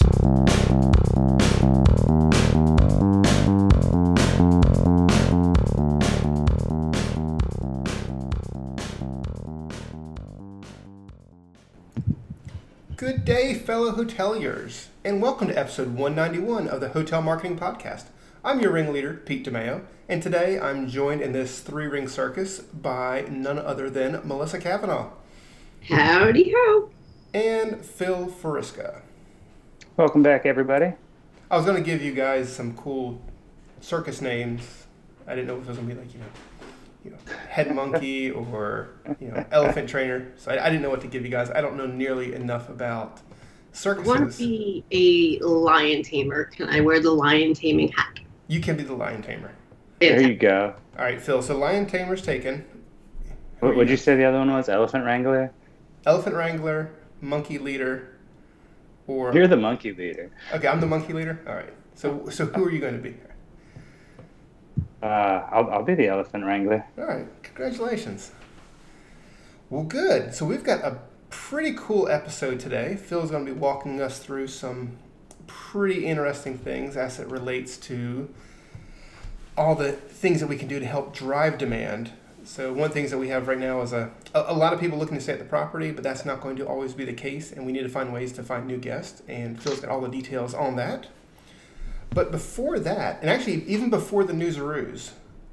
Good day, fellow hoteliers, and welcome to episode 191 of the Hotel Marketing Podcast. I'm your ringleader, Pete DeMeo, and today I'm joined in this three ring circus by none other than Melissa Cavanaugh Howdy ho. and Phil Fariska. Welcome back, everybody. I was going to give you guys some cool circus names. I didn't know if it was going to be like, you know, you know, head monkey or, you know, elephant trainer. So I, I didn't know what to give you guys. I don't know nearly enough about I want to be a lion tamer. Can I wear the lion taming hat? You can be the lion tamer. There you go. All right, Phil. So lion tamer's taken. What would you say the other one was? Elephant Wrangler? Elephant wrangler, monkey leader, or You're the monkey leader. okay, I'm the monkey leader. All right. So so who are you going to be? Uh, I'll, I'll be the elephant wrangler. All right. Congratulations. Well, good. So we've got a pretty cool episode today. Phil's going to be walking us through some pretty interesting things as it relates to all the things that we can do to help drive demand. So one of the things that we have right now is a, a, lot of people looking to stay at the property, but that's not going to always be the case, and we need to find ways to find new guests. And Phil's got all the details on that. But before that, and actually even before the news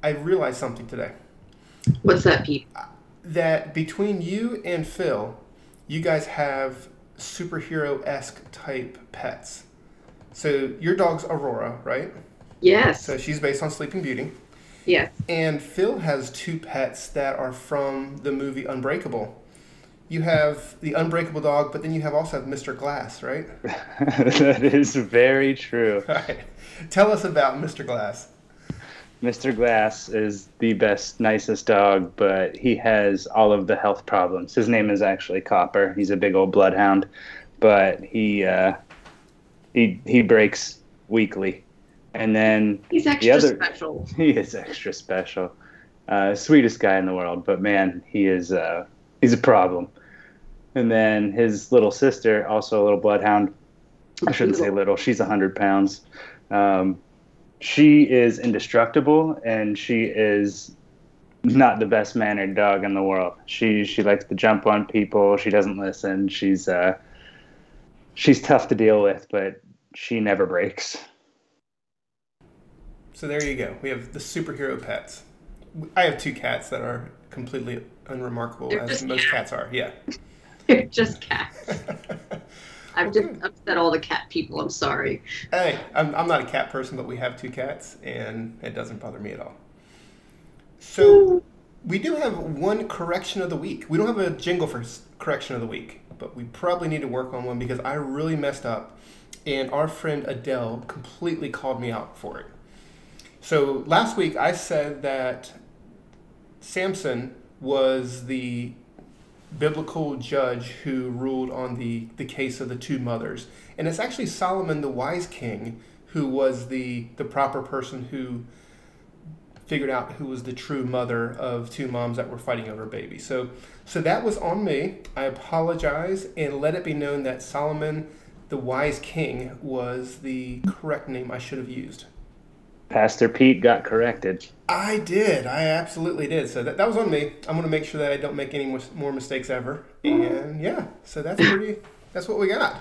I realized something today What's that, Pete? Uh, that between you and Phil, you guys have superhero esque type pets. So your dog's Aurora, right? Yes. So she's based on Sleeping Beauty. Yes. And Phil has two pets that are from the movie Unbreakable. You have the Unbreakable dog, but then you have also have Mr. Glass, right? that is very true. All right. Tell us about Mr. Glass. Mr. Glass is the best, nicest dog, but he has all of the health problems. His name is actually Copper. He's a big old bloodhound, but he uh, he he breaks weekly, and then He's extra other- special. he is extra special. Uh, sweetest guy in the world, but man, he is uh, he's a problem. And then his little sister, also a little bloodhound. I shouldn't say little. She's hundred pounds. Um, she is indestructible, and she is not the best mannered dog in the world. She she likes to jump on people. She doesn't listen. She's uh, she's tough to deal with, but she never breaks. So there you go. We have the superhero pets. I have two cats that are completely unremarkable, They're as most cats are. Yeah. They're just cats. I've just upset all the cat people. I'm sorry. Hey, I'm, I'm not a cat person, but we have two cats, and it doesn't bother me at all. So we do have one correction of the week. We don't have a jingle for correction of the week, but we probably need to work on one because I really messed up, and our friend Adele completely called me out for it. So last week I said that Samson was the biblical judge who ruled on the, the case of the two mothers. And it's actually Solomon, the wise king, who was the, the proper person who figured out who was the true mother of two moms that were fighting over a baby. So, so that was on me. I apologize and let it be known that Solomon, the wise king, was the correct name I should have used. Pastor Pete got corrected. I did. I absolutely did. So that, that was on me. I'm going to make sure that I don't make any more mistakes ever. And yeah, so that's pretty, that's what we got.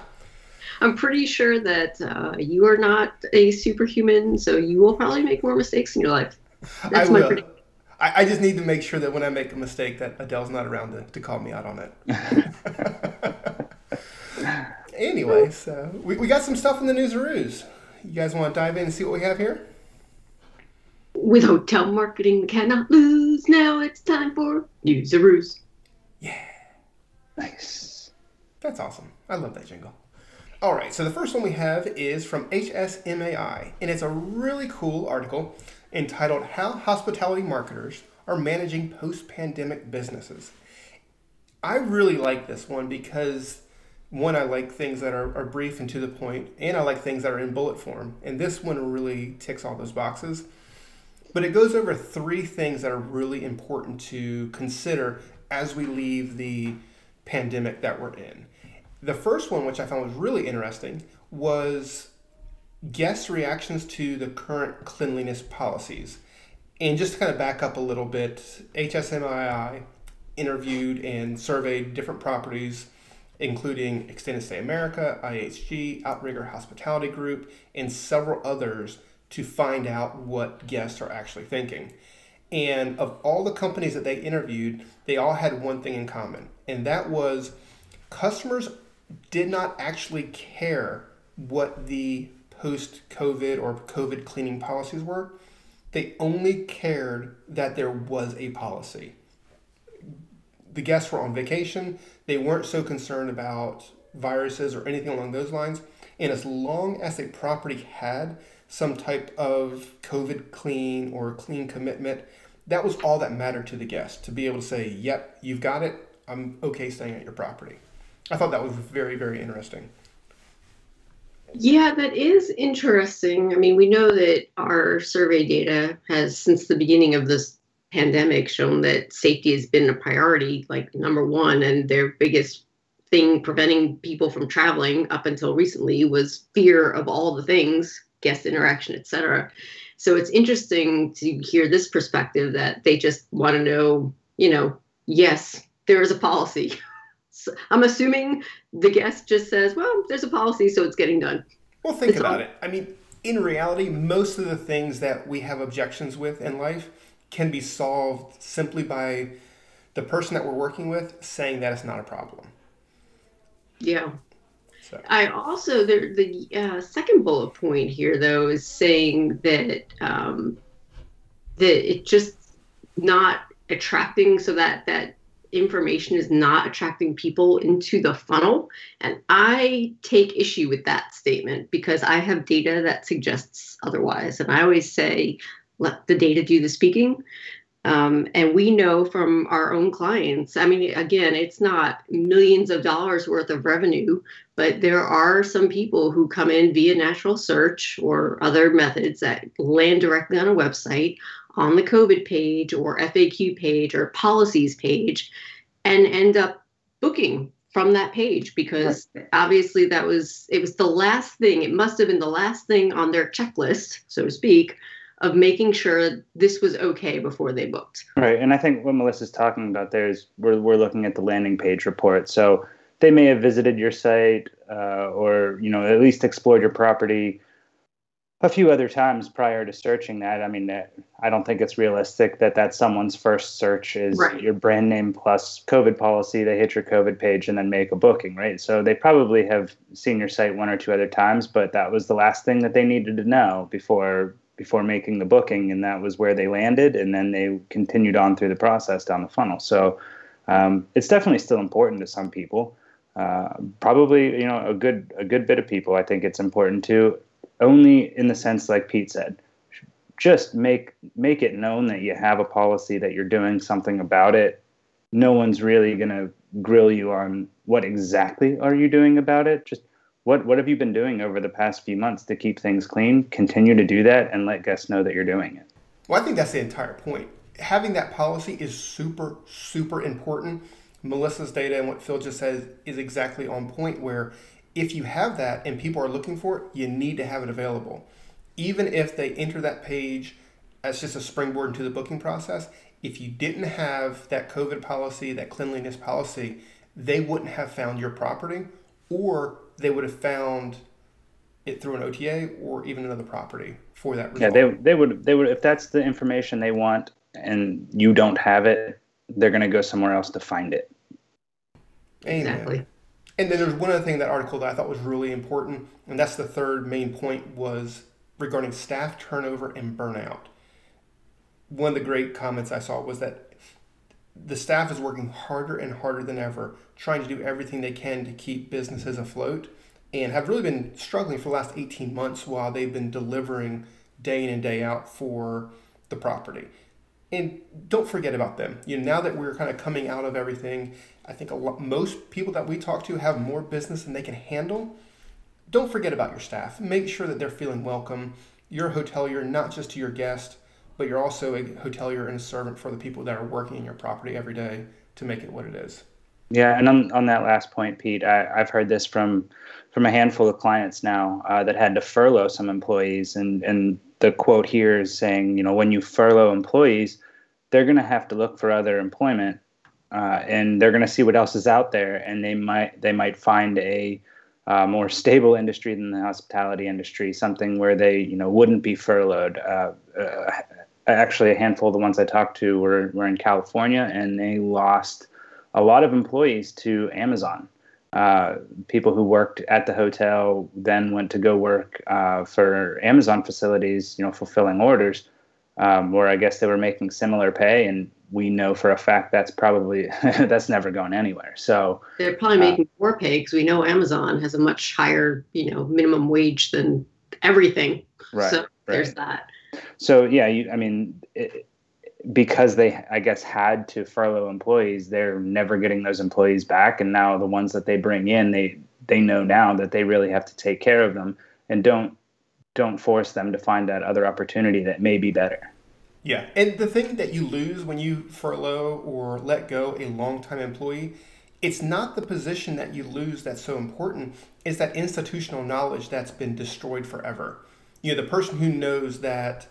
I'm pretty sure that uh, you are not a superhuman, so you will probably make more mistakes in your life. That's I my will. prediction. I, I just need to make sure that when I make a mistake that Adele's not around to, to call me out on it. anyway, so we, we got some stuff in the news You guys want to dive in and see what we have here? With hotel marketing, we cannot lose. Now it's time for news a ruse. Yeah. Nice. That's awesome. I love that jingle. All right, so the first one we have is from HSMAI, and it's a really cool article entitled How Hospitality Marketers Are Managing Post Pandemic Businesses. I really like this one because, one, I like things that are, are brief and to the point, and I like things that are in bullet form, and this one really ticks all those boxes. But it goes over three things that are really important to consider as we leave the pandemic that we're in. The first one, which I found was really interesting, was guest reactions to the current cleanliness policies. And just to kind of back up a little bit, HSMAI interviewed and surveyed different properties, including Extended Stay America, IHG, Outrigger Hospitality Group, and several others to find out what guests are actually thinking. And of all the companies that they interviewed, they all had one thing in common, and that was customers did not actually care what the post COVID or COVID cleaning policies were. They only cared that there was a policy. The guests were on vacation. They weren't so concerned about viruses or anything along those lines. And as long as a property had some type of COVID clean or clean commitment, that was all that mattered to the guest to be able to say, yep, you've got it. I'm okay staying at your property. I thought that was very, very interesting. Yeah, that is interesting. I mean, we know that our survey data has, since the beginning of this pandemic, shown that safety has been a priority, like number one, and their biggest thing preventing people from traveling up until recently was fear of all the things, guest interaction, etc. So it's interesting to hear this perspective that they just want to know, you know, yes, there is a policy. so I'm assuming the guest just says, well, there's a policy, so it's getting done. Well, think it's about all- it. I mean, in reality, most of the things that we have objections with in life can be solved simply by the person that we're working with saying that it's not a problem. Yeah. I also the the uh, second bullet point here though is saying that um, that it just not attracting so that that information is not attracting people into the funnel. And i take issue with that statement because i have data that suggests otherwise. And i always say let the data do the speaking um, and we know from our own clients, I mean, again, it's not millions of dollars worth of revenue, but there are some people who come in via natural search or other methods that land directly on a website on the COVID page or FAQ page or policies page and end up booking from that page because obviously that was it was the last thing it must have been the last thing on their checklist so to speak of making sure this was okay before they booked. Right. And I think what Melissa's talking about there is we're, we're looking at the landing page report. So they may have visited your site uh, or, you know, at least explored your property a few other times prior to searching that. I mean, I don't think it's realistic that that's someone's first search is right. your brand name plus COVID policy. They hit your COVID page and then make a booking, right? So they probably have seen your site one or two other times, but that was the last thing that they needed to know before before making the booking, and that was where they landed, and then they continued on through the process down the funnel. So um, it's definitely still important to some people. Uh, probably, you know, a good a good bit of people. I think it's important to only in the sense like Pete said, just make make it known that you have a policy that you're doing something about it. No one's really gonna grill you on what exactly are you doing about it. Just what what have you been doing over the past few months to keep things clean? Continue to do that and let guests know that you're doing it. Well, I think that's the entire point. Having that policy is super super important. Melissa's data and what Phil just said is exactly on point where if you have that and people are looking for it, you need to have it available. Even if they enter that page as just a springboard into the booking process, if you didn't have that COVID policy, that cleanliness policy, they wouldn't have found your property or they would have found it through an OTA or even another property for that result. Yeah, they, they would they would if that's the information they want and you don't have it, they're going to go somewhere else to find it. Amen. Exactly. And then there's one other thing that article that I thought was really important, and that's the third main point was regarding staff turnover and burnout. One of the great comments I saw was that the staff is working harder and harder than ever, trying to do everything they can to keep businesses afloat, and have really been struggling for the last 18 months while they've been delivering day in and day out for the property. And don't forget about them. You know, now that we're kind of coming out of everything, I think a lot, most people that we talk to have more business than they can handle. Don't forget about your staff. Make sure that they're feeling welcome. You're a hotelier, not just to your guest, but you're also a hotelier and a servant for the people that are working in your property every day to make it what it is. Yeah, and on, on that last point, Pete, I, I've heard this from from a handful of clients now uh, that had to furlough some employees, and and the quote here is saying, you know, when you furlough employees, they're going to have to look for other employment, uh, and they're going to see what else is out there, and they might they might find a uh, more stable industry than the hospitality industry, something where they you know wouldn't be furloughed. Uh, uh, actually, a handful of the ones I talked to were were in California, and they lost a lot of employees to Amazon. Uh, people who worked at the hotel then went to go work uh, for Amazon facilities, you know, fulfilling orders, um, where I guess they were making similar pay, and we know for a fact that's probably that's never going anywhere. So they're probably uh, making more pay because we know Amazon has a much higher, you know, minimum wage than everything. Right. So right. there's that. So yeah, you, I mean, it, because they, I guess, had to furlough employees, they're never getting those employees back, and now the ones that they bring in, they they know now that they really have to take care of them, and don't don't force them to find that other opportunity that may be better. Yeah, and the thing that you lose when you furlough or let go a longtime employee, it's not the position that you lose that's so important. It's that institutional knowledge that's been destroyed forever. You know, the person who knows that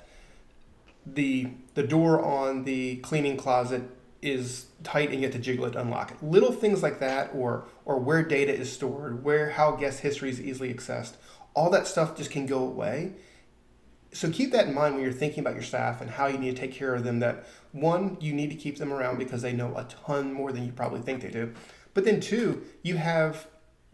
the the door on the cleaning closet is tight and you have to jiggle it to unlock it. Little things like that, or or where data is stored, where how guest history is easily accessed. All that stuff just can go away so keep that in mind when you're thinking about your staff and how you need to take care of them that one you need to keep them around because they know a ton more than you probably think they do but then two you have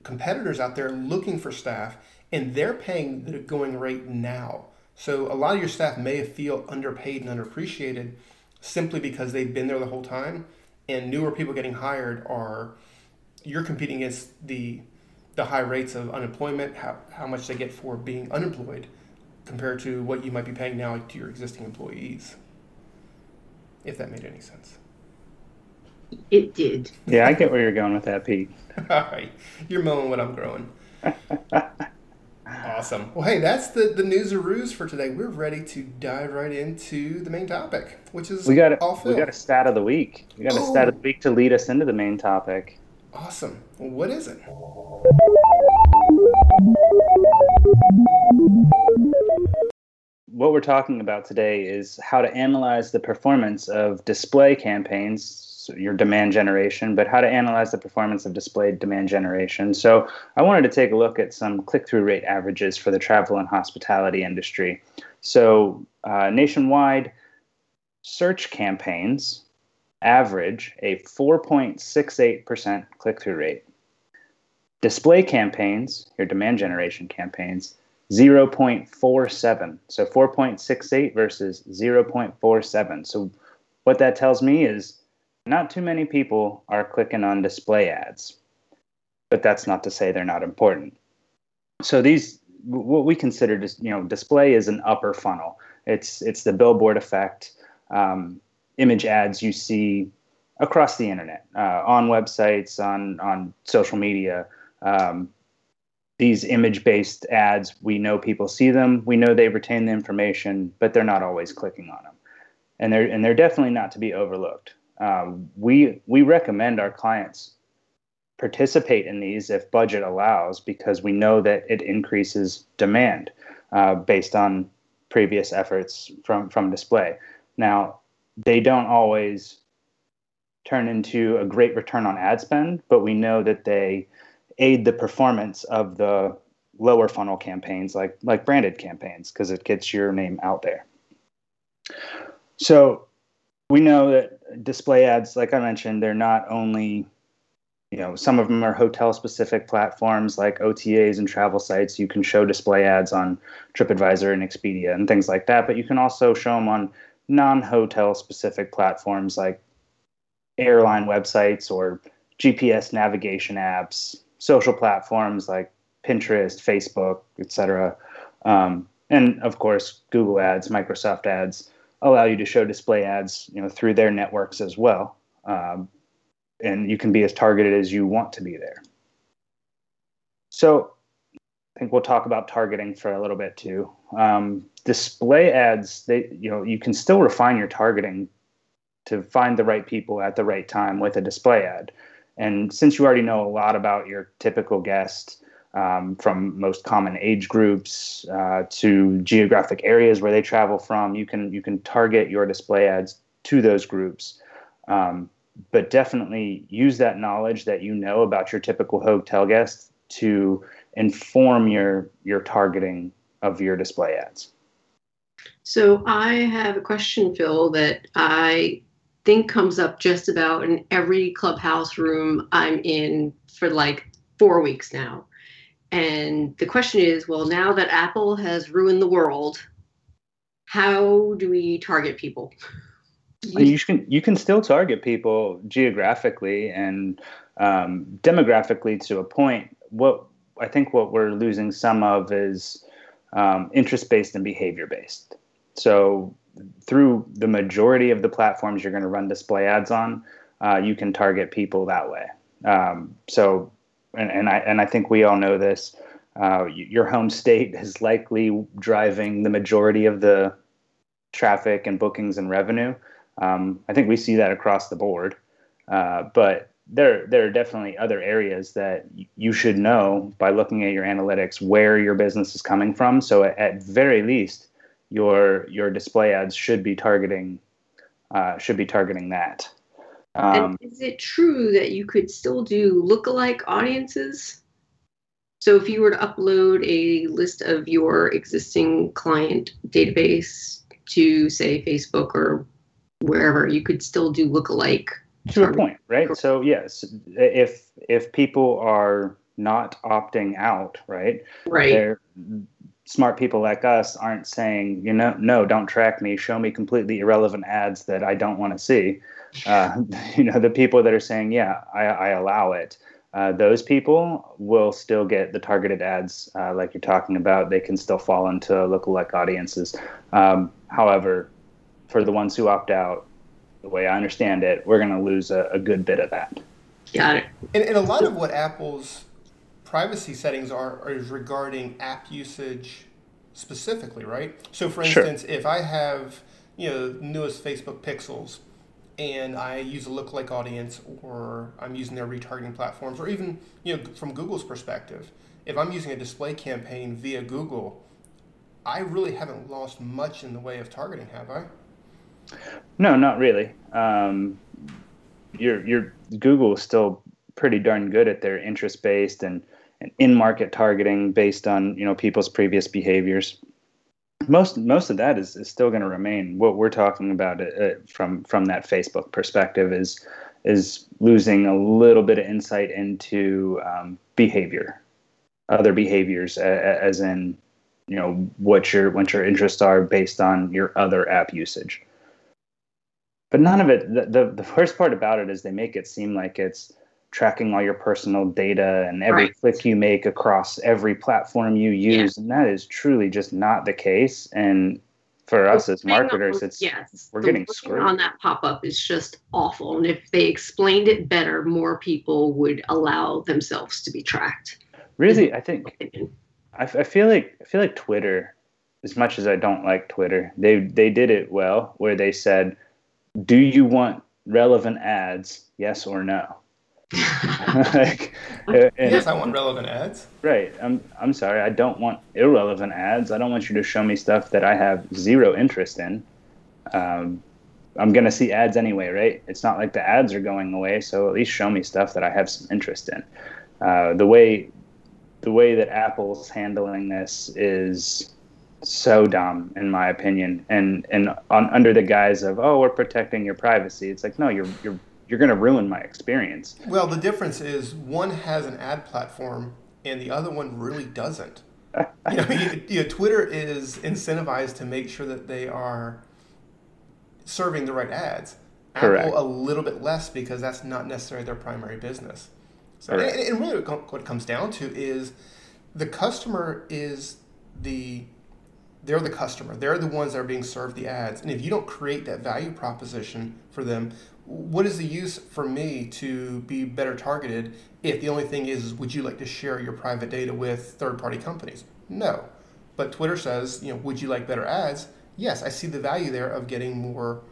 competitors out there looking for staff and they're paying the going rate now so a lot of your staff may feel underpaid and underappreciated simply because they've been there the whole time and newer people getting hired are you're competing against the the high rates of unemployment how, how much they get for being unemployed compared to what you might be paying now to your existing employees. If that made any sense. It did. Yeah, I get where you're going with that, Pete. All right. You're mowing what I'm growing. awesome. Well, hey, that's the, the news or ruse for today. We're ready to dive right into the main topic, which is we got a, we got a stat of the week. We got oh. a stat of the week to lead us into the main topic. Awesome. Well, what is it? what we're talking about today is how to analyze the performance of display campaigns, so your demand generation, but how to analyze the performance of display demand generation. So I wanted to take a look at some click-through rate averages for the travel and hospitality industry. So uh, nationwide, search campaigns average a 4.68% click-through rate. Display campaigns, your demand generation campaigns, 0.47. So 4.68 versus 0.47. So what that tells me is not too many people are clicking on display ads. But that's not to say they're not important. So these what we consider just you know display is an upper funnel. It's it's the billboard effect. Um, image ads you see across the internet, uh, on websites, on on social media. Um, these image based ads, we know people see them, we know they retain the information, but they're not always clicking on them. And they're, and they're definitely not to be overlooked. Um, we, we recommend our clients participate in these if budget allows because we know that it increases demand uh, based on previous efforts from, from display. Now, they don't always turn into a great return on ad spend, but we know that they aid the performance of the lower funnel campaigns like like branded campaigns because it gets your name out there. So we know that display ads, like I mentioned, they're not only you know some of them are hotel specific platforms like OTAs and travel sites. You can show display ads on TripAdvisor and Expedia and things like that, but you can also show them on non-hotel specific platforms like airline websites or GPS navigation apps, social platforms like Pinterest, Facebook, etc. Um, and of course, Google Ads, Microsoft Ads allow you to show display ads, you know, through their networks as well. Um, and you can be as targeted as you want to be there. So, I think we'll talk about targeting for a little bit too. Um, display ads, they, you know, you can still refine your targeting to find the right people at the right time with a display ad. And since you already know a lot about your typical guest, um, from most common age groups uh, to geographic areas where they travel from, you can you can target your display ads to those groups. Um, but definitely use that knowledge that you know about your typical hotel guest to inform your your targeting of your display ads. So I have a question, Phil, that I think comes up just about in every clubhouse room I'm in for like four weeks now. And the question is, well, now that Apple has ruined the world, how do we target people? You can you can still target people geographically and um, demographically to a point. What I think what we're losing some of is um, interest based and behavior based. So through the majority of the platforms you're going to run display ads on, uh, you can target people that way. Um, so, and, and I and I think we all know this. Uh, your home state is likely driving the majority of the traffic and bookings and revenue. Um, I think we see that across the board, uh, but there there are definitely other areas that you should know by looking at your analytics where your business is coming from. So at, at very least, your your display ads should be targeting uh, should be targeting that. Um, and is it true that you could still do lookalike audiences? So if you were to upload a list of your existing client database to say Facebook or wherever, you could still do lookalike. To a point, right? So yes, if if people are not opting out, right? Right. Smart people like us aren't saying, you know, no, don't track me. Show me completely irrelevant ads that I don't want to see. Uh, you know, the people that are saying, yeah, I, I allow it. Uh, those people will still get the targeted ads uh, like you're talking about. They can still fall into lookalike audiences. Um, however, for the ones who opt out, the way I understand it, we're going to lose a, a, good bit of that. Got it. And, and, a lot of what Apple's privacy settings are is regarding app usage specifically, right? So, for instance, sure. if I have you know newest Facebook pixels and I use a lookalike audience, or I'm using their retargeting platforms, or even you know from Google's perspective, if I'm using a display campaign via Google, I really haven't lost much in the way of targeting, have I? No, not really. Um, your your Google is still pretty darn good at their interest based and in market targeting based on you know people's previous behaviors. Most most of that is, is still going to remain. What we're talking about uh, from from that Facebook perspective is is losing a little bit of insight into um, behavior, other behaviors, uh, as in you know what your what your interests are based on your other app usage but none of it the, the, the worst part about it is they make it seem like it's tracking all your personal data and every right. click you make across every platform you use yeah. and that is truly just not the case and for us as marketers it's yes we're getting screwed on that pop-up is just awful and if they explained it better more people would allow themselves to be tracked really i think I, I feel like i feel like twitter as much as i don't like twitter they they did it well where they said do you want relevant ads? Yes or no? Like, yes, I want relevant ads. Right. I'm. I'm sorry. I don't want irrelevant ads. I don't want you to show me stuff that I have zero interest in. Um, I'm gonna see ads anyway, right? It's not like the ads are going away. So at least show me stuff that I have some interest in. Uh, the way, the way that Apple's handling this is so dumb in my opinion and and on under the guise of oh we're protecting your privacy it's like no you're you're you're going to ruin my experience. Well the difference is one has an ad platform and the other one really doesn't. You, know, you, you know, twitter is incentivized to make sure that they are serving the right ads. Correct. apple a little bit less because that's not necessarily their primary business. So and, and really what it comes down to is the customer is the they're the customer. They're the ones that are being served the ads. And if you don't create that value proposition for them, what is the use for me to be better targeted if the only thing is, would you like to share your private data with third party companies? No. But Twitter says, you know, would you like better ads? Yes, I see the value there of getting more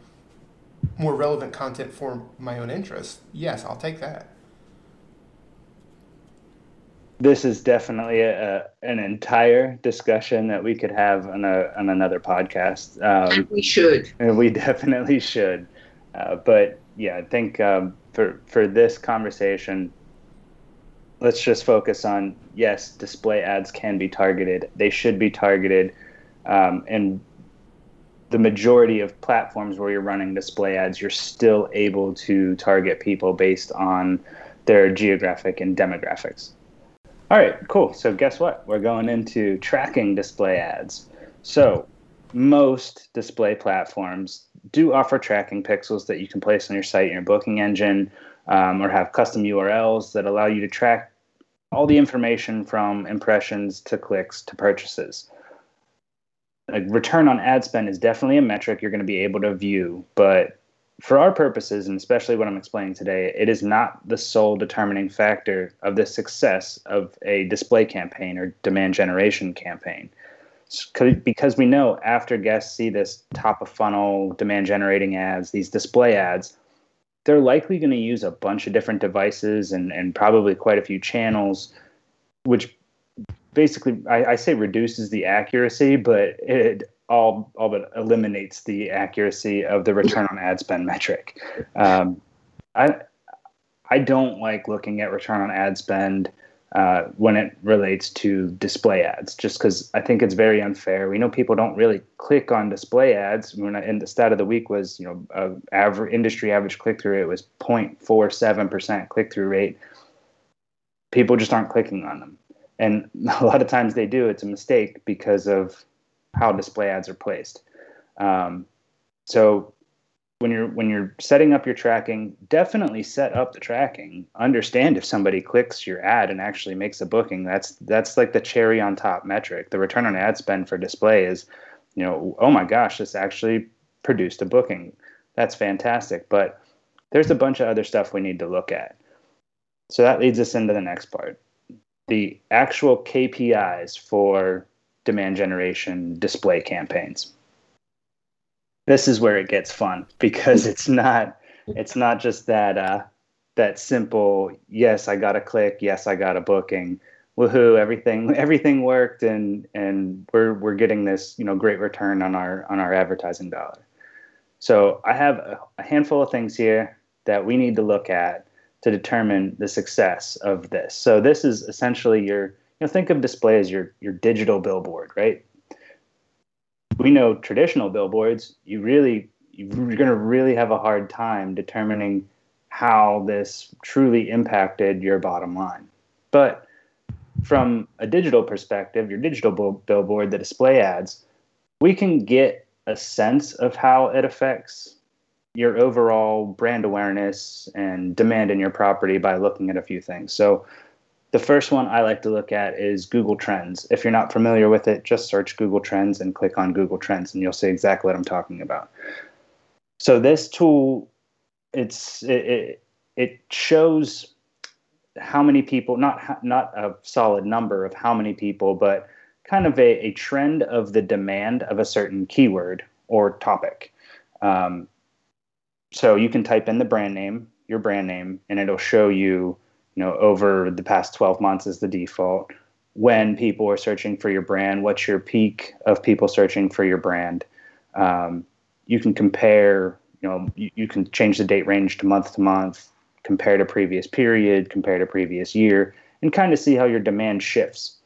more relevant content for my own interests. Yes, I'll take that. This is definitely a, an entire discussion that we could have on a on another podcast. Um, and we should. And we definitely should. Uh, but yeah, I think um, for for this conversation, let's just focus on yes, display ads can be targeted. They should be targeted, um, and the majority of platforms where you're running display ads, you're still able to target people based on their geographic and demographics. All right, cool. So guess what? We're going into tracking display ads. So most display platforms do offer tracking pixels that you can place on your site in your booking engine um, or have custom URLs that allow you to track all the information from impressions to clicks to purchases. A return on ad spend is definitely a metric you're going to be able to view, but for our purposes, and especially what I'm explaining today, it is not the sole determining factor of the success of a display campaign or demand generation campaign. Because we know after guests see this top of funnel demand generating ads, these display ads, they're likely going to use a bunch of different devices and, and probably quite a few channels, which basically I, I say reduces the accuracy, but it all all but eliminates the accuracy of the return on ad spend metric. Um, I I don't like looking at return on ad spend uh, when it relates to display ads, just because I think it's very unfair. We know people don't really click on display ads. When I, and the stat of the week was, you know, uh, industry average click through rate was 0.47 percent click through rate. People just aren't clicking on them, and a lot of times they do. It's a mistake because of how display ads are placed. Um, so when you're when you're setting up your tracking, definitely set up the tracking. Understand if somebody clicks your ad and actually makes a booking. That's that's like the cherry on top metric. The return on ad spend for display is, you know, oh my gosh, this actually produced a booking. That's fantastic. But there's a bunch of other stuff we need to look at. So that leads us into the next part. The actual KPIs for demand generation display campaigns. This is where it gets fun because it's not it's not just that uh, that simple yes I got a click yes I got a booking woohoo everything everything worked and and we're we're getting this you know great return on our on our advertising dollar. So I have a, a handful of things here that we need to look at to determine the success of this. So this is essentially your know, think of display as your your digital billboard, right? We know traditional billboards, you really you're going to really have a hard time determining how this truly impacted your bottom line. But from a digital perspective, your digital billboard, the display ads, we can get a sense of how it affects your overall brand awareness and demand in your property by looking at a few things. So, the first one I like to look at is Google Trends. If you're not familiar with it, just search Google Trends and click on Google Trends, and you'll see exactly what I'm talking about. So this tool, it's it, it, shows how many people, not not a solid number of how many people, but kind of a, a trend of the demand of a certain keyword or topic. Um, so you can type in the brand name, your brand name, and it'll show you you know over the past 12 months is the default. When people are searching for your brand what's your peak of people searching for your brand? Um, you can compare you know you, you can change the date range to month to month compare to previous period compare to previous year and kind of see how your demand shifts.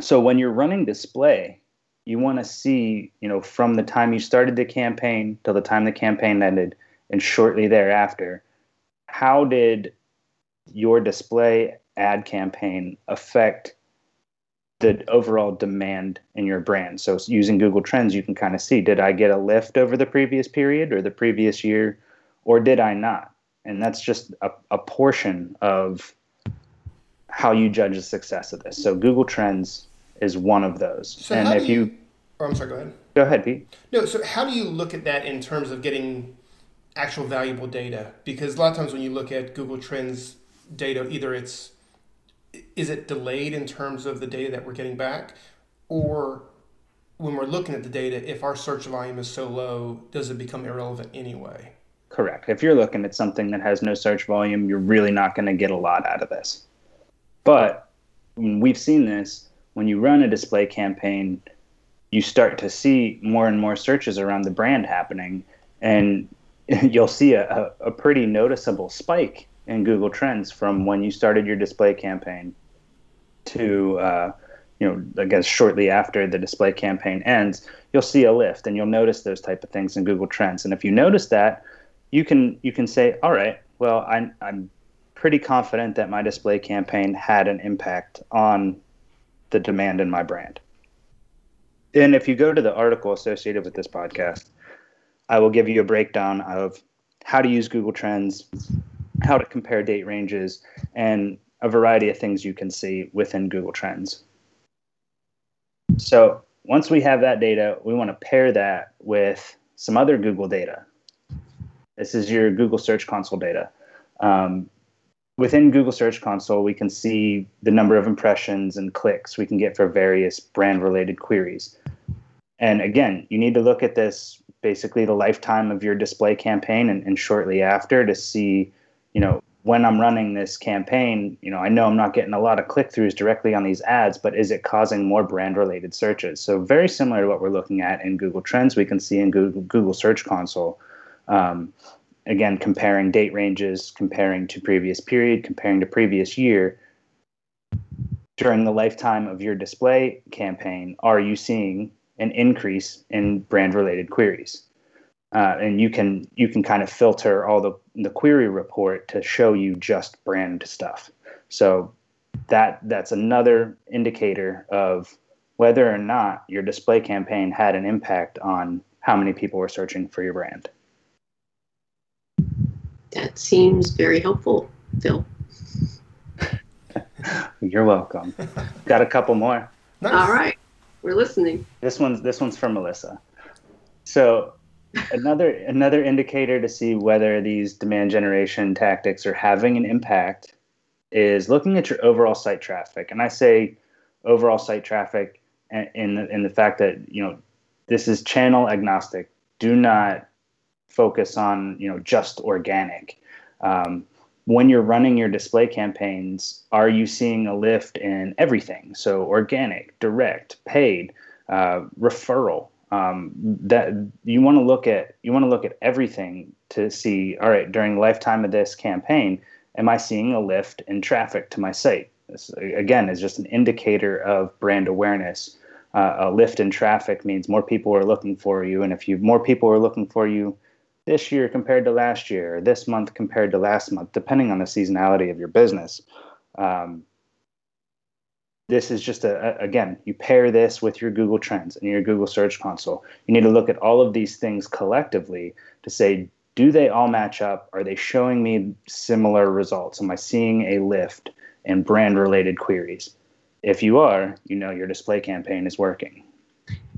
So when you're running display you want to see you know from the time you started the campaign till the time the campaign ended and shortly thereafter how did your display ad campaign affect the overall demand in your brand. So using Google Trends, you can kind of see did I get a lift over the previous period or the previous year, or did I not? And that's just a, a portion of how you judge the success of this. So Google Trends is one of those. So and if you, you oh, I'm sorry, go ahead. Go ahead, Pete. No, so how do you look at that in terms of getting actual valuable data? Because a lot of times when you look at Google Trends data either it's is it delayed in terms of the data that we're getting back or when we're looking at the data if our search volume is so low does it become irrelevant anyway? Correct. If you're looking at something that has no search volume you're really not going to get a lot out of this. But we've seen this when you run a display campaign, you start to see more and more searches around the brand happening, and you'll see a, a, pretty noticeable spike in Google Trends from when you started your display campaign to uh, you know, I guess shortly after the display campaign ends, you'll see a lift and you'll notice those type of things in Google Trends. And if you notice that, you can you can say, all right, well, I'm I'm pretty confident that my display campaign had an impact on the demand in my brand. And if you go to the article associated with this podcast, I will give you a breakdown of how to use Google Trends, how to compare date ranges, and a variety of things you can see within Google Trends. So once we have that data, we want to pair that with some other Google data. This is your Google Search Console data. Um, within Google Search Console, we can see the number of impressions and clicks we can get for various brand related queries. And again, you need to look at this basically the lifetime of your display campaign and, and shortly after to see, you know, when I'm running this campaign, you know, I know I'm not getting a lot of click throughs directly on these ads, but is it causing more brand related searches? So, very similar to what we're looking at in Google Trends, we can see in Google, Google Search Console. Um, again, comparing date ranges, comparing to previous period, comparing to previous year. During the lifetime of your display campaign, are you seeing an increase in brand related queries? Uh, and you can you can kind of filter all the the query report to show you just brand stuff. So that that's another indicator of whether or not your display campaign had an impact on how many people were searching for your brand. That seems very helpful, Phil. You're welcome. Got a couple more. Nice. All right, we're listening. This one's this one's from Melissa. So another another indicator to see whether these demand generation tactics are having an impact is looking at your overall site traffic. And I say overall site traffic in the, in the fact that you know this is channel agnostic. Do not focus on you know just organic. Um, when you're running your display campaigns, are you seeing a lift in everything? So organic, direct, paid, uh, referral um, that you want to look at you want to look at everything to see all right during lifetime of this campaign am i seeing a lift in traffic to my site? This again is just an indicator of brand awareness. Uh, a lift in traffic means more people are looking for you and if you more people are looking for you this year compared to last year or this month compared to last month depending on the seasonality of your business um, this is just a, a, again you pair this with your google trends and your google search console. You need to look at all of these things collectively to say do they all match up? Are they showing me similar results? Am i seeing a lift in brand related queries? If you are you know your display campaign is working.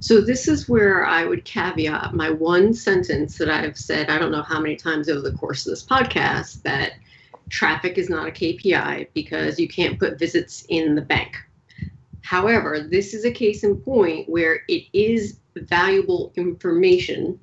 So this is where i would caveat my one sentence that i've said i don't know how many times over the course of this podcast that traffic is not a kpi because you can't put visits in the bank However, this is a case in point where it is valuable information.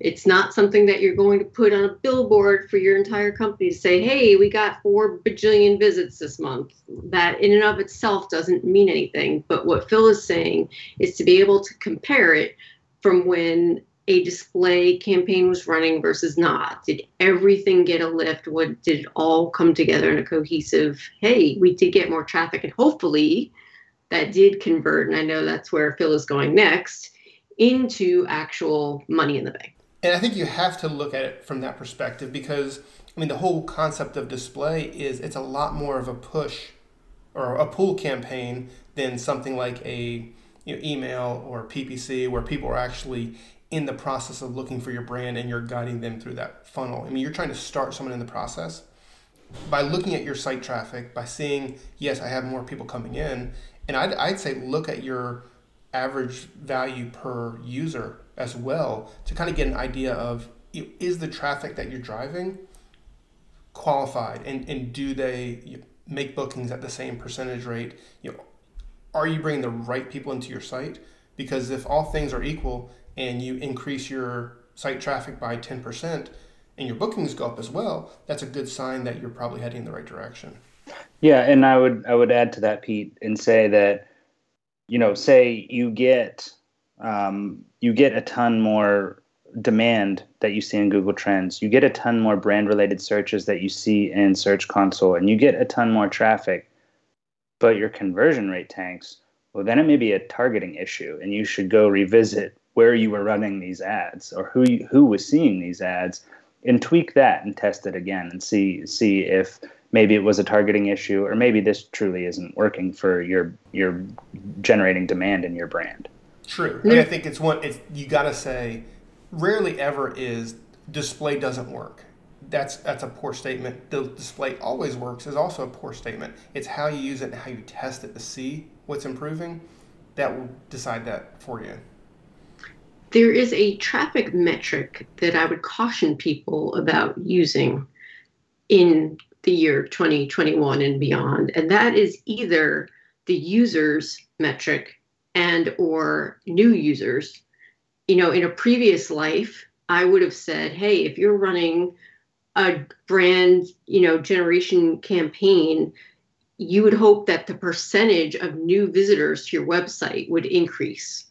It's not something that you're going to put on a billboard for your entire company to say, hey, we got four bajillion visits this month. That in and of itself doesn't mean anything. But what Phil is saying is to be able to compare it from when a display campaign was running versus not. Did everything get a lift? What did it all come together in a cohesive, hey, we did get more traffic and hopefully that did convert, and I know that's where Phil is going next, into actual money in the bank. And I think you have to look at it from that perspective because I mean the whole concept of display is it's a lot more of a push or a pull campaign than something like a you know, email or PPC where people are actually in the process of looking for your brand and you're guiding them through that funnel. I mean, you're trying to start someone in the process by looking at your site traffic, by seeing, yes, I have more people coming in, and I'd, I'd say look at your average value per user as well to kind of get an idea of is the traffic that you're driving qualified? And, and do they make bookings at the same percentage rate? You know are you bringing the right people into your site? Because if all things are equal and you increase your site traffic by 10% and your bookings go up as well that's a good sign that you're probably heading in the right direction Yeah, and I would I would add to that, Pete, and say that you know, say you get um, you get a ton more demand that you see in Google Trends, you get a ton more brand related searches that you see in Search Console, and you get a ton more traffic, but your conversion rate tanks. Well, then it may be a targeting issue, and you should go revisit where you were running these ads or who you, who was seeing these ads, and tweak that and test it again and see see if maybe it was a targeting issue or maybe this truly isn't working for your your generating demand in your brand. True. Mm-hmm. i think it's one it's you got to say rarely ever is display doesn't work. That's that's a poor statement. The display always works is also a poor statement. It's how you use it and how you test it to see what's improving that will decide that for you. There is a traffic metric that i would caution people about using in the year 2021 and beyond. And that is either the users metric and or new users. You know in a previous life i would have said hey if you're running a brand you know generation campaign you would hope that the percentage of new visitors to your website would increase.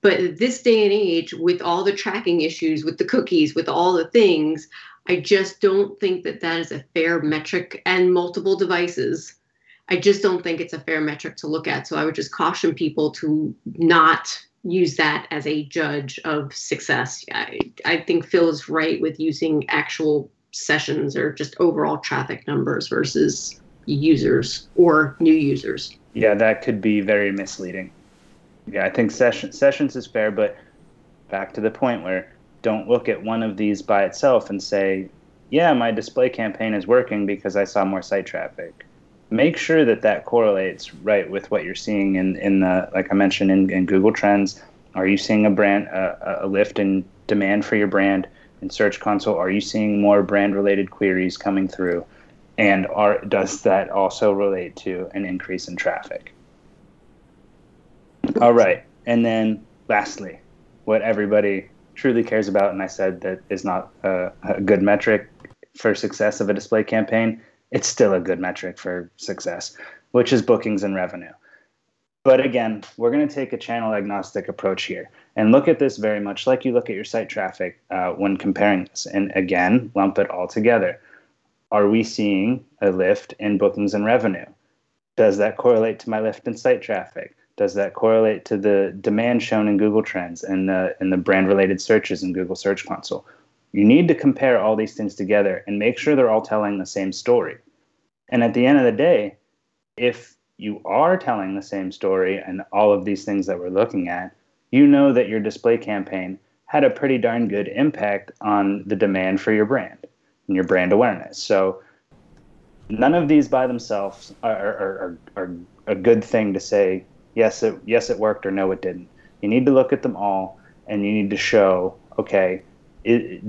But this day and age with all the tracking issues with the cookies with all the things I just don't think that that is a fair metric and multiple devices. I just don't think it's a fair metric to look at. So I would just caution people to not use that as a judge of success. I, I think Phil is right with using actual sessions or just overall traffic numbers versus users or new users. Yeah, that could be very misleading. Yeah, I think session, sessions is fair, but back to the point where don't look at one of these by itself and say, yeah, my display campaign is working because I saw more site traffic. Make sure that that correlates right with what you're seeing in, in the, like I mentioned, in, in Google Trends. Are you seeing a brand, a, a lift in demand for your brand in Search Console? Are you seeing more brand related queries coming through? And are, does that also relate to an increase in traffic? All right. And then lastly, what everybody truly cares about, and I said that is not a, a good metric for success of a display campaign, it's still a good metric for success, which is bookings and revenue. But again, we're going to take a channel agnostic approach here and look at this very much like you look at your site traffic uh, when comparing this. And again, lump it all together. Are we seeing a lift in bookings and revenue? Does that correlate to my lift in site traffic? Does that correlate to the demand shown in Google Trends and the and the brand related searches in Google Search Console? You need to compare all these things together and make sure they're all telling the same story. And at the end of the day, if you are telling the same story and all of these things that we're looking at, you know that your display campaign had a pretty darn good impact on the demand for your brand and your brand awareness. So none of these by themselves are, are, are, are a good thing to say yes it yes it worked or no it didn't. You need to look at them all and you need to show okay it,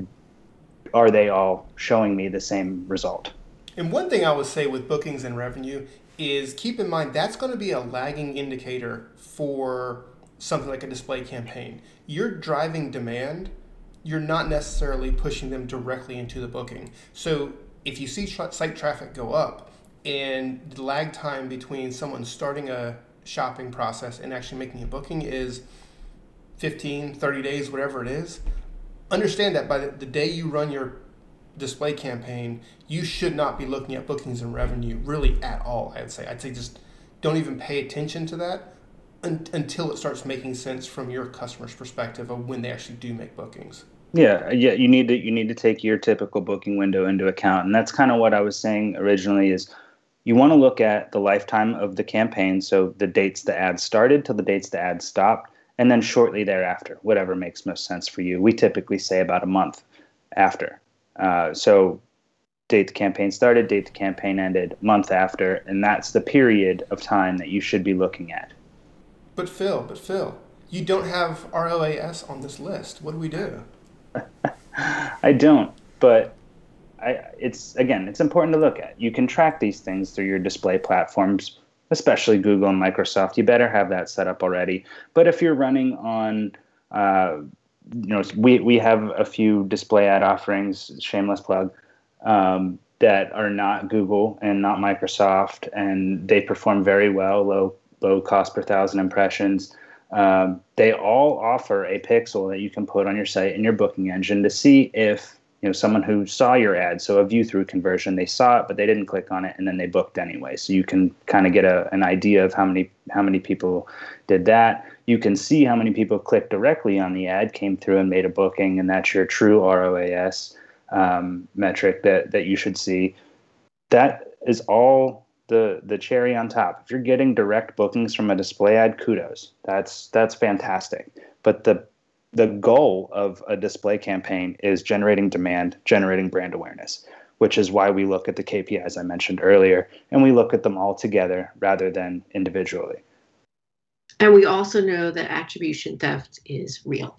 are they all showing me the same result? And one thing i would say with bookings and revenue is keep in mind that's going to be a lagging indicator for something like a display campaign. You're driving demand you're not necessarily pushing them directly into the booking. So if you see site traffic go up and the lag time between someone starting a shopping process and actually making a booking is 15, 30 days, whatever it is. Understand that by the day you run your display campaign, you should not be looking at bookings and revenue really at all. I'd say. I'd say just don't even pay attention to that un- until it starts making sense from your customer's perspective of when they actually do make bookings. Yeah, yeah, you need to you need to take your typical booking window into account, and that's kind of what I was saying originally. Is you want to look at the lifetime of the campaign, so the dates the ad started to the dates the ad stopped, and then shortly thereafter, whatever makes most sense for you. We typically say about a month after. Uh, so date the campaign started, date the campaign ended, month after, and that's the period of time that you should be looking at. But Phil, but Phil, you don't have ROAS on this list. What do we do? I don't, but I, it's again, it's important to look at. You can track these things through your display platforms, especially Google and Microsoft. You better have that set up already. But if you're running on, uh, you know, we we have a few display ad offerings. Shameless plug. Um, that are not Google and not Microsoft, and they perform very well, low low cost per thousand impressions. Um, they all offer a pixel that you can put on your site in your booking engine to see if you know someone who saw your ad, so a view through conversion, they saw it but they didn't click on it and then they booked anyway. So you can kind of get a, an idea of how many how many people did that. You can see how many people clicked directly on the ad, came through and made a booking, and that's your true ROAS um, metric that that you should see. That is all the the cherry on top. If you're getting direct bookings from a display ad, kudos. That's that's fantastic. But the the goal of a display campaign is generating demand, generating brand awareness, which is why we look at the KPIs I mentioned earlier and we look at them all together rather than individually. And we also know that attribution theft is real.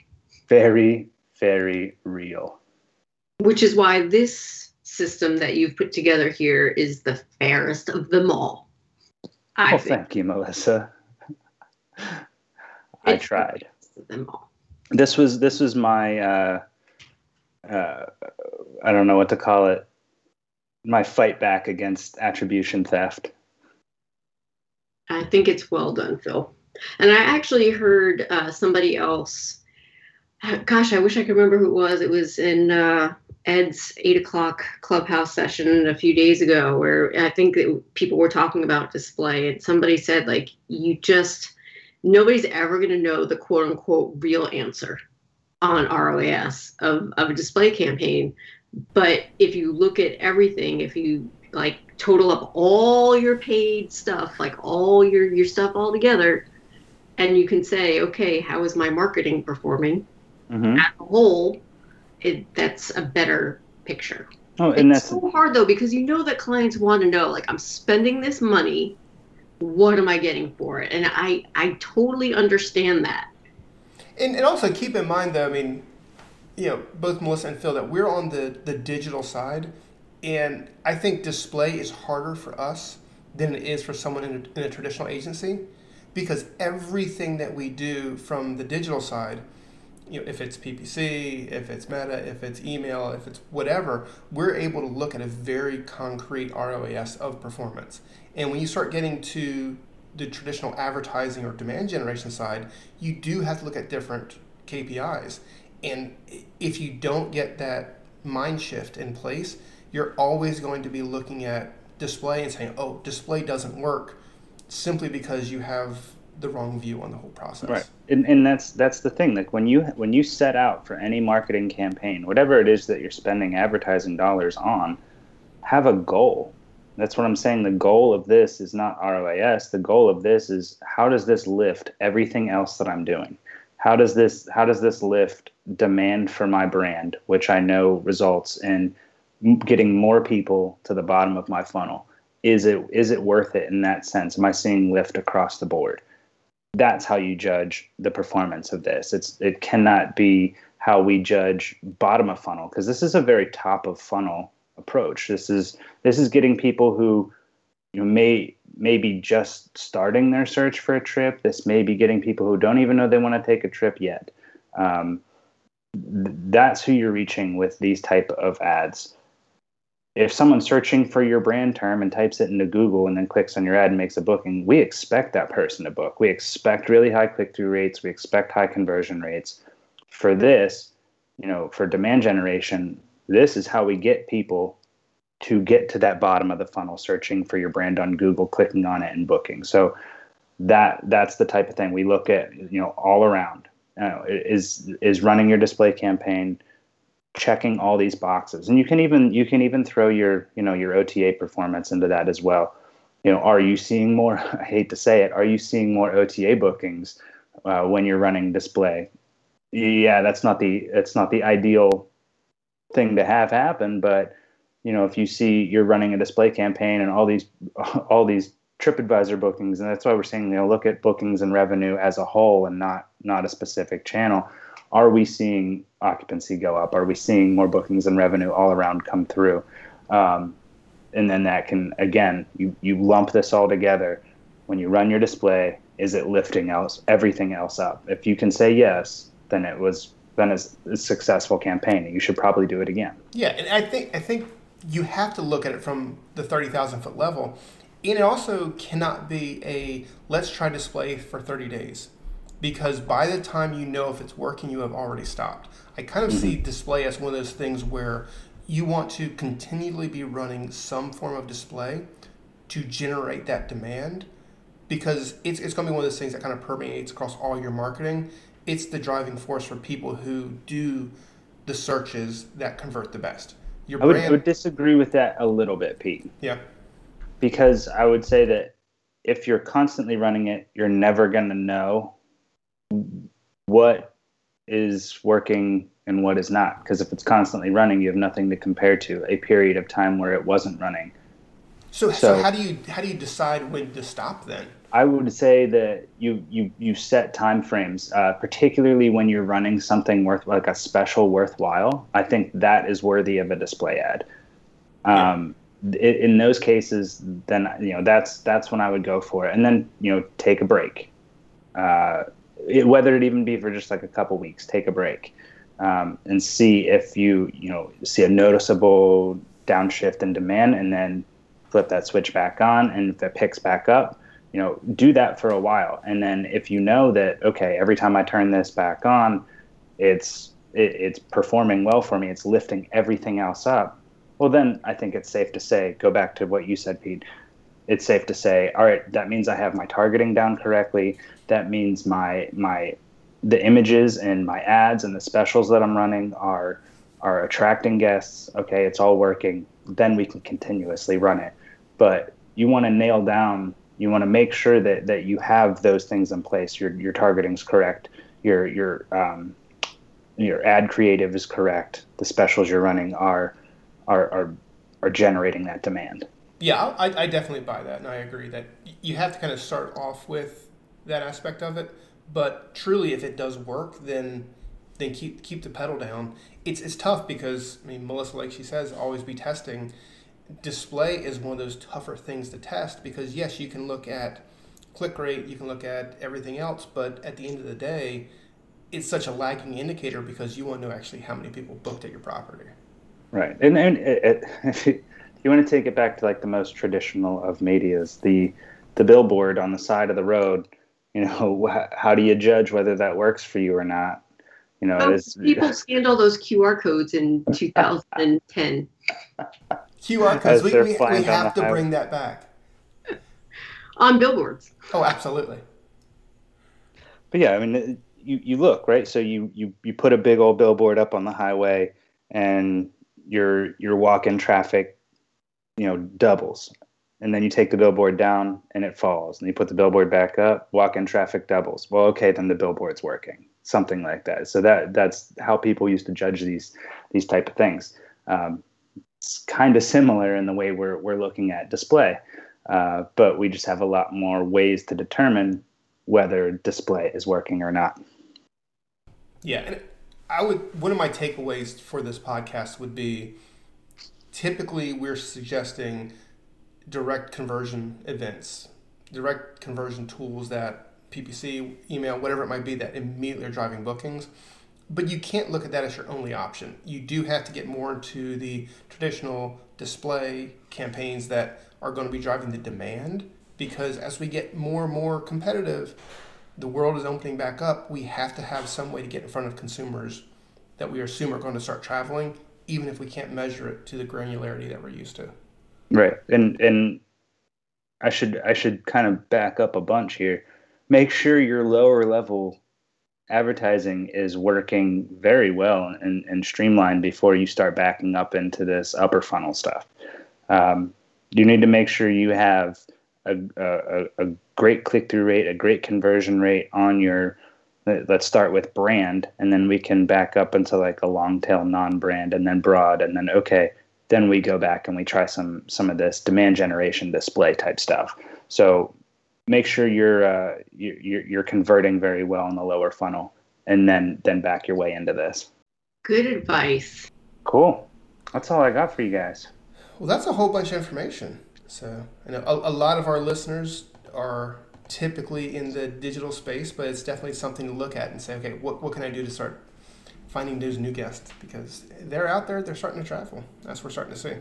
Very, very real. Which is why this system that you've put together here is the fairest of them all. I oh, think. thank you, Melissa. I tried. Them all this was this was my uh, uh, I don't know what to call it. My fight back against attribution theft. I think it's well done, Phil. And I actually heard uh, somebody else. Gosh, I wish I could remember who it was. It was in uh, Ed's eight o'clock clubhouse session a few days ago, where I think people were talking about display, and somebody said like, "You just." Nobody's ever going to know the quote unquote real answer on ROAS of, of a display campaign. But if you look at everything, if you like total up all your paid stuff, like all your, your stuff all together, and you can say, okay, how is my marketing performing mm-hmm. as a whole? It, that's a better picture. Oh, and it's that's so hard though because you know that clients want to know, like, I'm spending this money what am I getting for it? And I, I totally understand that. And, and also keep in mind, though, I mean, you know, both Melissa and Phil, that we're on the, the digital side. And I think display is harder for us than it is for someone in a, in a traditional agency because everything that we do from the digital side – you know, if it's PPC, if it's Meta, if it's email, if it's whatever, we're able to look at a very concrete ROAS of performance. And when you start getting to the traditional advertising or demand generation side, you do have to look at different KPIs. And if you don't get that mind shift in place, you're always going to be looking at display and saying, oh, display doesn't work simply because you have the wrong view on the whole process. Right. And, and that's that's the thing. Like when you when you set out for any marketing campaign, whatever it is that you're spending advertising dollars on, have a goal. That's what I'm saying. The goal of this is not ROAS. The goal of this is how does this lift everything else that I'm doing? How does this how does this lift demand for my brand, which I know results in getting more people to the bottom of my funnel? Is it is it worth it in that sense? Am I seeing lift across the board? That's how you judge the performance of this. It's it cannot be how we judge bottom of funnel because this is a very top of funnel approach. This is this is getting people who you know may maybe just starting their search for a trip. This may be getting people who don't even know they want to take a trip yet. Um, that's who you're reaching with these type of ads if someone's searching for your brand term and types it into Google and then clicks on your ad and makes a booking, we expect that person to book. We expect really high click through rates. We expect high conversion rates. For this, you know, for demand generation, this is how we get people to get to that bottom of the funnel searching for your brand on Google, clicking on it and booking. So that that's the type of thing we look at, you know, all around. Know, is is running your display campaign checking all these boxes. And you can even you can even throw your you know your ota performance into that as well. You know are you seeing more i hate to say it are you seeing more ota bookings uh, when you're running display? Yeah that's not the it's not the ideal thing to have happen but you know if you see you're running a display campaign and all these all these tripadvisor bookings and that's why we're saying you know look at bookings and revenue as a whole and not not a specific channel are we seeing occupancy go up? Are we seeing more bookings and revenue all around come through? Um, and then that can again, you you lump this all together. When you run your display, is it lifting else everything else up? If you can say yes, then it was then it's a successful campaign. You should probably do it again. Yeah, and I think I think you have to look at it from the 30,000 foot level. And it also cannot be a let's try display for 30 days because by the time you know if it's working, you have already stopped. I kind of mm-hmm. see display as one of those things where you want to continually be running some form of display to generate that demand because it's, it's going to be one of those things that kind of permeates across all your marketing. It's the driving force for people who do the searches that convert the best. Your I would, brand... would disagree with that a little bit, Pete. Yeah. Because I would say that if you're constantly running it, you're never going to know what is working and what is not. Because if it's constantly running, you have nothing to compare to a period of time where it wasn't running. So, so, so how do you how do you decide when to stop then? I would say that you you you set time frames, uh, particularly when you're running something worth like a special worthwhile. I think that is worthy of a display ad. Um, yeah. in those cases, then you know that's that's when I would go for it, and then you know take a break. Uh, it, whether it even be for just like a couple weeks, take a break um, and see if you you know see a noticeable downshift in demand, and then flip that switch back on, and if it picks back up you know, do that for a while. And then if you know that, okay, every time I turn this back on, it's it, it's performing well for me, it's lifting everything else up. Well, then I think it's safe to say, go back to what you said, Pete. It's safe to say, all right, that means I have my targeting down correctly. That means my my the images and my ads and the specials that I'm running are are attracting guests. Okay, it's all working. Then we can continuously run it. But you want to nail down you want to make sure that that you have those things in place. Your your targeting is correct. Your your um, your ad creative is correct. The specials you're running are are are, are generating that demand. Yeah, I, I definitely buy that, and I agree that you have to kind of start off with that aspect of it. But truly, if it does work, then then keep keep the pedal down. It's it's tough because I mean Melissa, like she says, always be testing display is one of those tougher things to test because yes, you can look at click rate, you can look at everything else, but at the end of the day, it's such a lagging indicator because you want to know actually how many people booked at your property. Right, and and it, uh, it, uh, if you want to take it back to like the most traditional of media's, the the billboard on the side of the road. You know, how do you judge whether that works for you or not? You know, people scanned all those QR codes in 2010. QR codes. We, we, we have to bring that back. On billboards. Oh, absolutely. But yeah, I mean, you, you look right. So you, you you put a big old billboard up on the highway, and your your walk-in traffic, you know, doubles, and then you take the billboard down and it falls, and you put the billboard back up, walk-in traffic doubles. Well, okay, then the billboard's working, something like that. So that that's how people used to judge these these type of things. Um, it's kind of similar in the way we're, we're looking at display, uh, but we just have a lot more ways to determine whether display is working or not. Yeah, and I would one of my takeaways for this podcast would be typically we're suggesting direct conversion events, direct conversion tools that PPC, email, whatever it might be that immediately are driving bookings. But you can't look at that as your only option. You do have to get more into the traditional display campaigns that are going to be driving the demand because as we get more and more competitive, the world is opening back up. We have to have some way to get in front of consumers that we assume are going to start traveling, even if we can't measure it to the granularity that we're used to. Right. And and I should I should kind of back up a bunch here. Make sure your lower level advertising is working very well and, and streamlined before you start backing up into this upper funnel stuff. Um, you need to make sure you have a, a, a great click through rate, a great conversion rate on your. Let's start with brand, and then we can back up into like a long tail non brand, and then broad, and then okay, then we go back and we try some some of this demand generation display type stuff. So make sure you're uh, you're you're converting very well in the lower funnel, and then then back your way into this. Good advice. Cool. That's all I got for you guys. Well, that's a whole bunch of information. So, I know a, a lot of our listeners are typically in the digital space, but it's definitely something to look at and say, okay, what, what can I do to start finding those new guests? Because they're out there, they're starting to travel. That's what we're starting to see.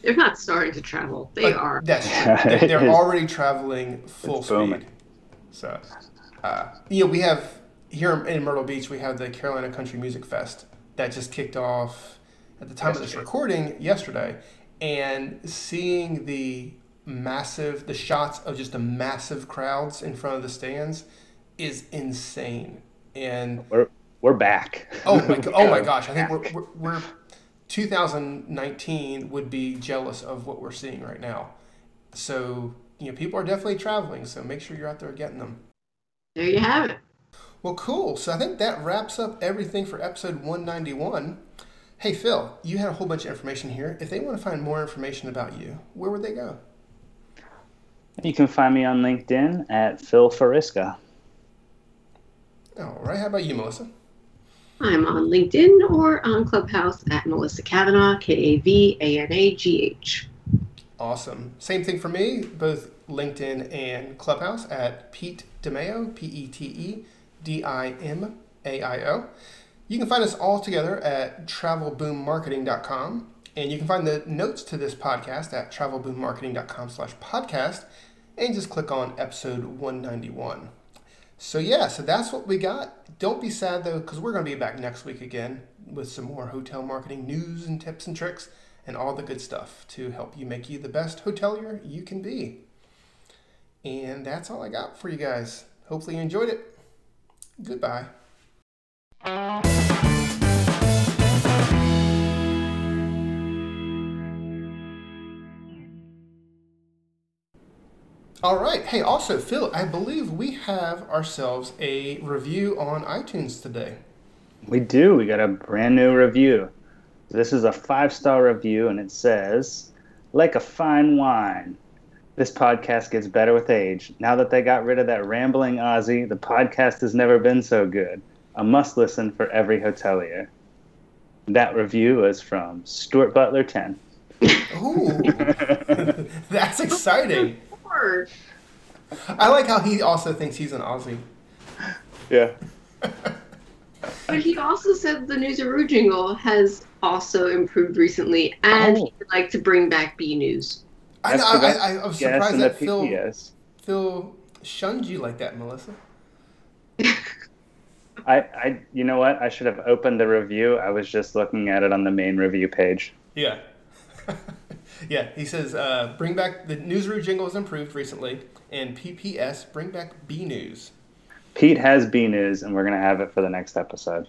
They're not starting to travel. They but are. That's true. They're, already traveling full it's speed. Booming. So, uh, you know, we have here in Myrtle Beach, we have the Carolina Country Music Fest that just kicked off at the time yesterday. of this recording yesterday, and seeing the massive, the shots of just the massive crowds in front of the stands is insane. And we're we're back. Oh my, oh my gosh! I think we're, we're, we're 2019 would be jealous of what we're seeing right now. So you know, people are definitely traveling. So make sure you're out there getting them. There you have it. Well, cool. So I think that wraps up everything for episode 191. Hey, Phil, you had a whole bunch of information here. If they want to find more information about you, where would they go? You can find me on LinkedIn at Phil Fariska. All right. How about you, Melissa? I'm on LinkedIn or on Clubhouse at Melissa Kavanagh, K A V A N A G H. Awesome. Same thing for me, both LinkedIn and Clubhouse at Pete DiMaio, P E T E D I M A I O. You can find us all together at travelboommarketing.com. And you can find the notes to this podcast at travelboommarketing.com slash podcast and just click on episode 191. So, yeah, so that's what we got. Don't be sad though, because we're going to be back next week again with some more hotel marketing news and tips and tricks and all the good stuff to help you make you the best hotelier you can be. And that's all I got for you guys. Hopefully, you enjoyed it. Goodbye. All right. Hey, also, Phil, I believe we have ourselves a review on iTunes today. We do. We got a brand new review. This is a five star review, and it says, like a fine wine. This podcast gets better with age. Now that they got rid of that rambling Aussie, the podcast has never been so good. A must listen for every hotelier. That review is from Stuart Butler 10. Ooh, that's exciting. I like how he also thinks he's an Aussie. Yeah. but he also said the Newsaroo jingle has also improved recently, and oh. he'd like to bring back B News. I, know, I, I, I, was surprised that Phil, Phil shunned you like that, Melissa. I, I, you know what? I should have opened the review. I was just looking at it on the main review page. Yeah. yeah, he says, uh, bring back the newsroom jingle has improved recently, and PPS, bring back B News. Pete has B News, and we're going to have it for the next episode.